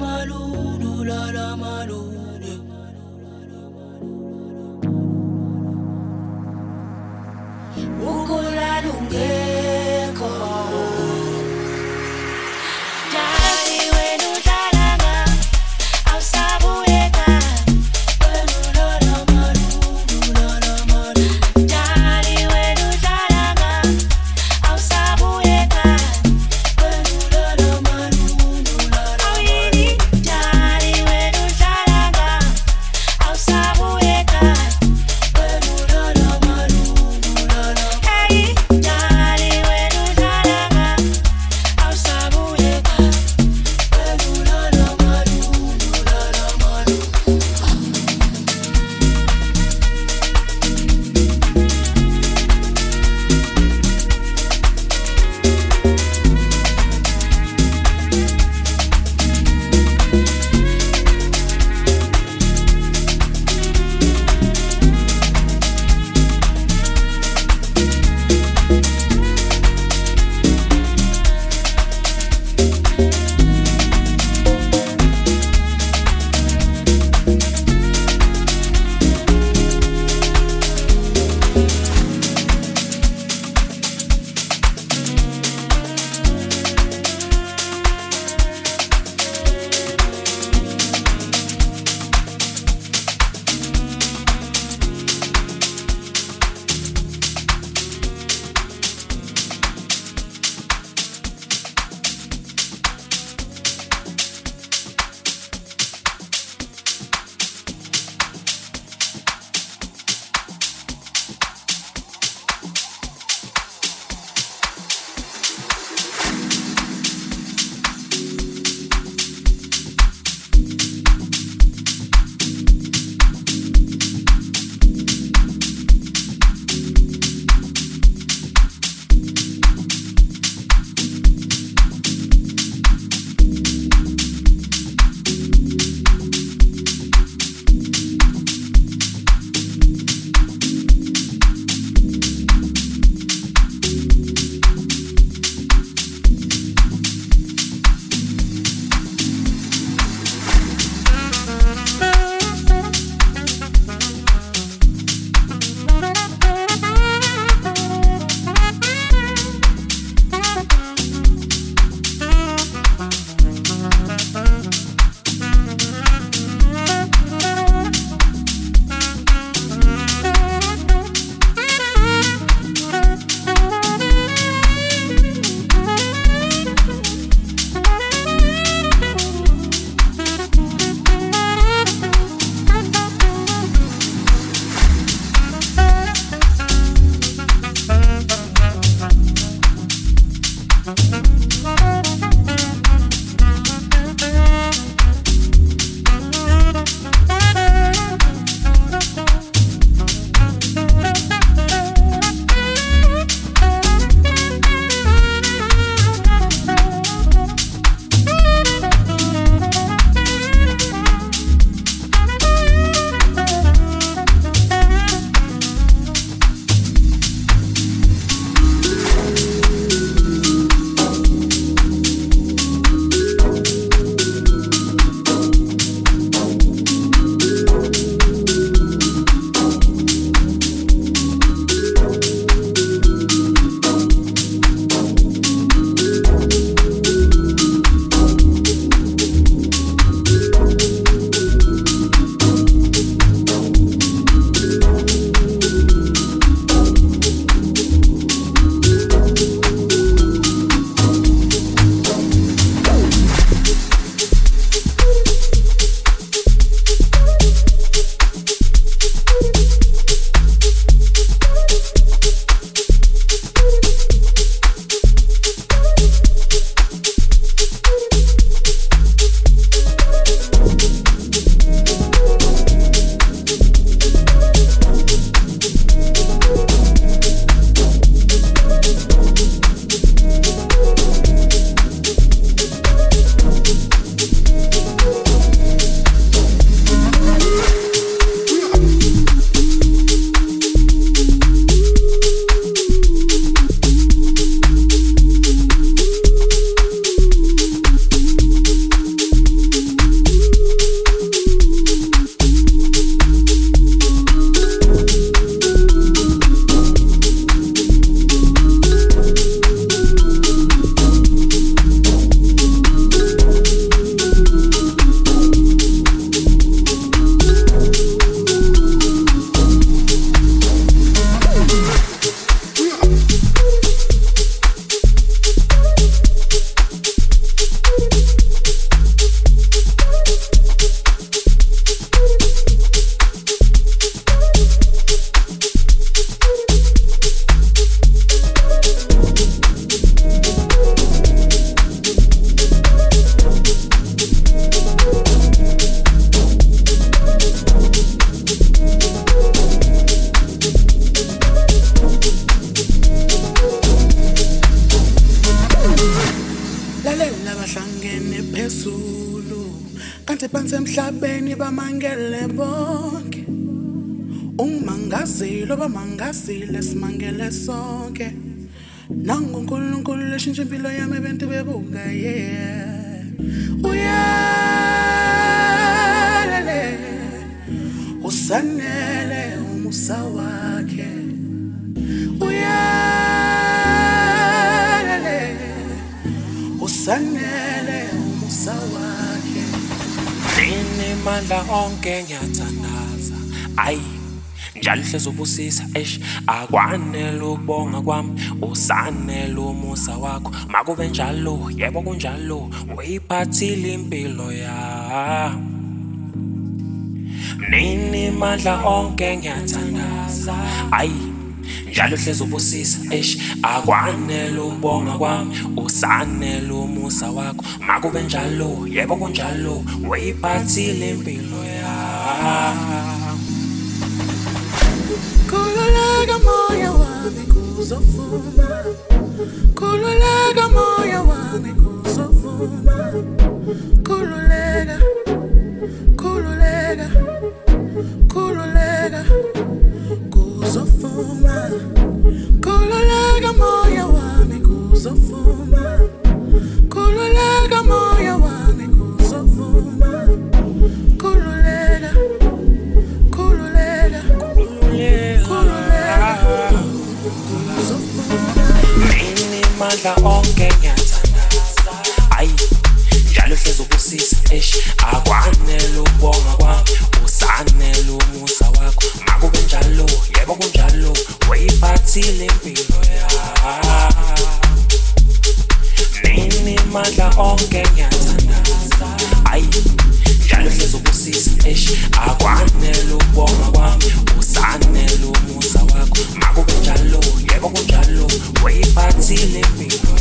Awusabuye ekhaya, wena ulala malu ubusisa eish akwanele ukubonga kwami usanele umusa wakho. Makube njalo yebo kunjalo uyiphathile impilo yami. Nini mandla onke ngiyathandaza? Ayi njalo hlezi ubusisa eish akwanele ukubonga kwami usanele umusa wakho. Makube njalo yebo kunjalo uyiphathile impilo yami. Khululeka moya wami kuzovuma Khululeka moya wami Mandla onke ngiyathandaza ayi njalo hlezi ubusisa eish akwanele ukubonga kwami usanele umusa wakho. Makube njalo yebo kunjalo uyiphathile impilo yami Nini mandla onke ngiyathandaza ayi njalo hlezi ubusisa eish akwanele ukubonga kwami usanele umusa wakho. Makube uyiphathile impilo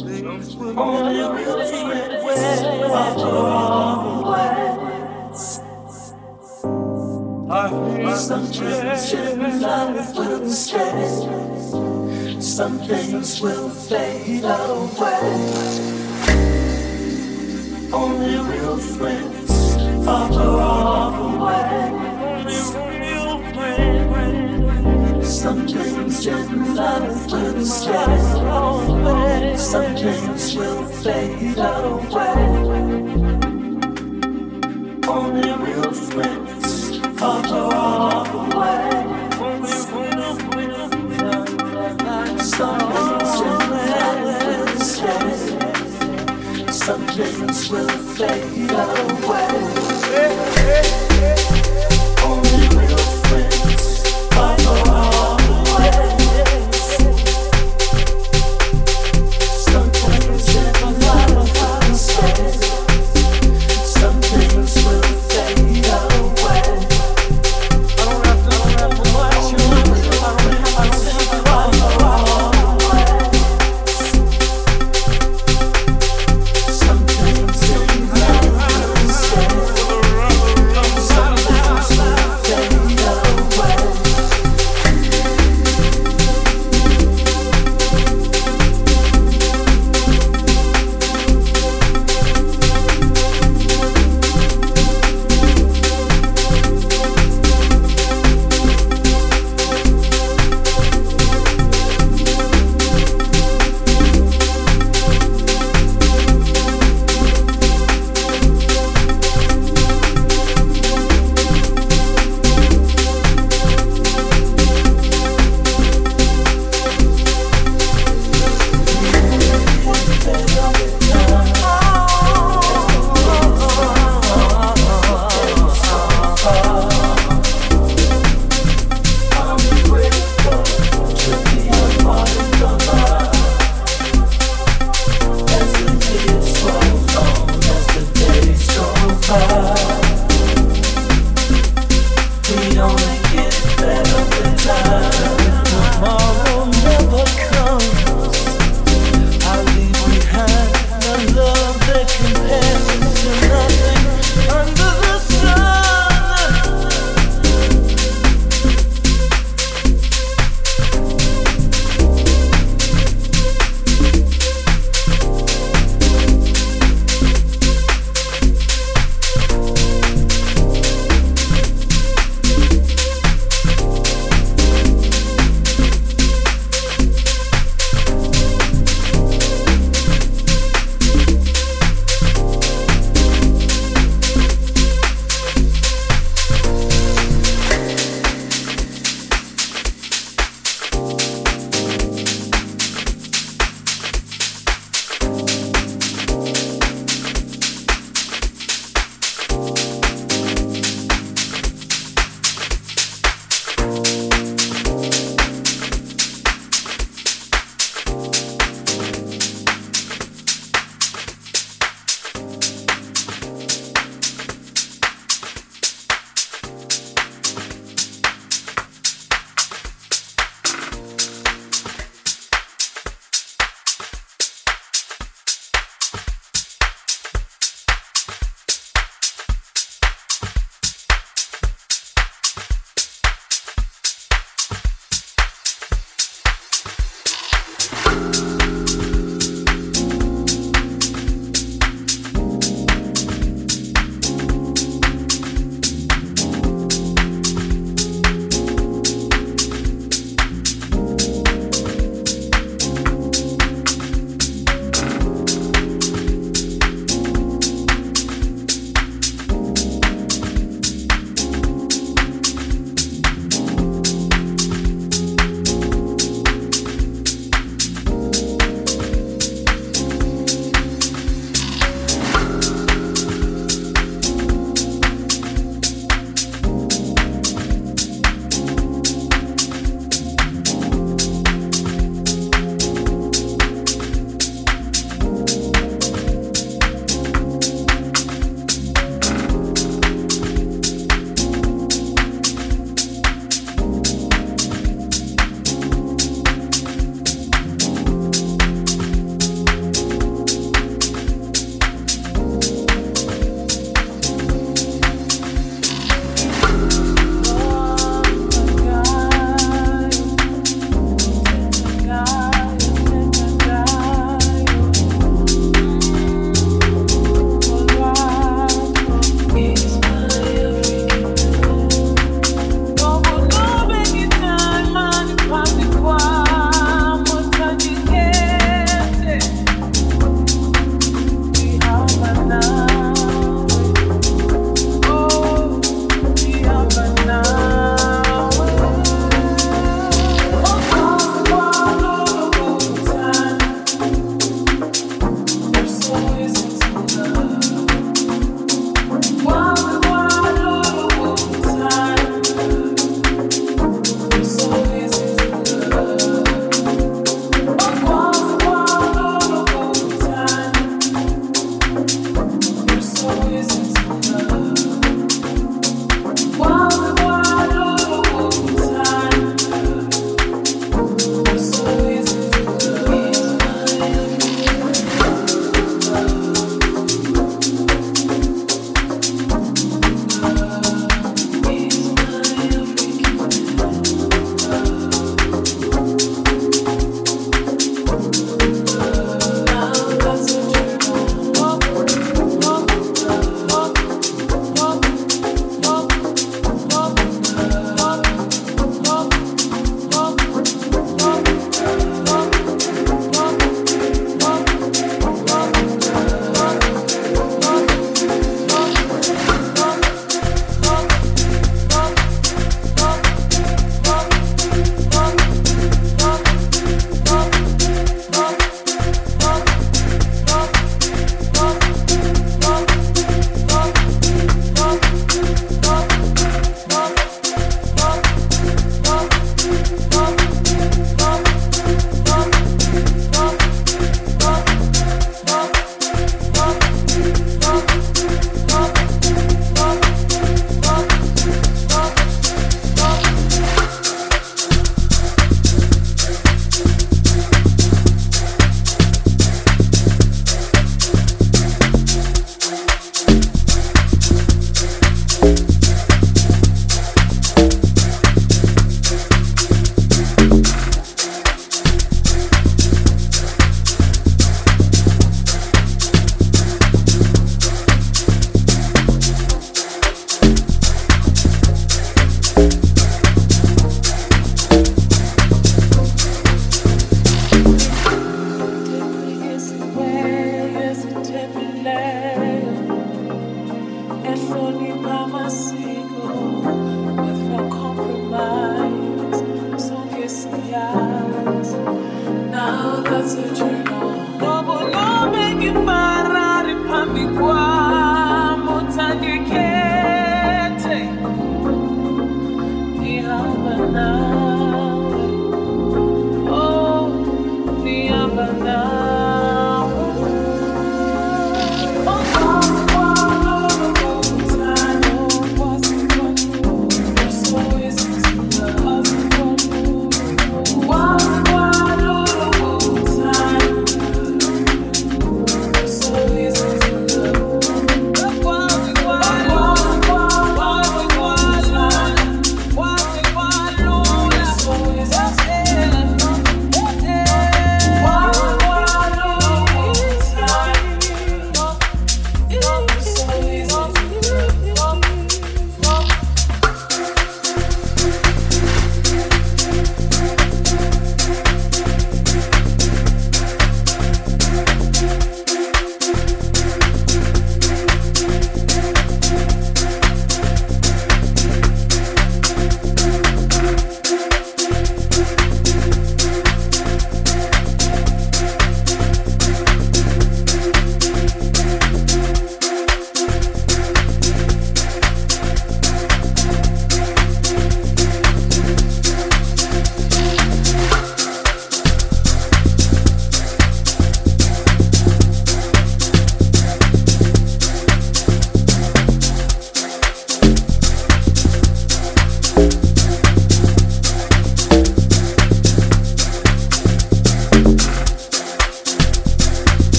things will always make ways. I feel some things life will. Some things will fade away. Only real friends are far away. Some things in life just get away. Some things will fade away. Only real friends are far away. Some things in life just get Some things will fade away. Hey, hey.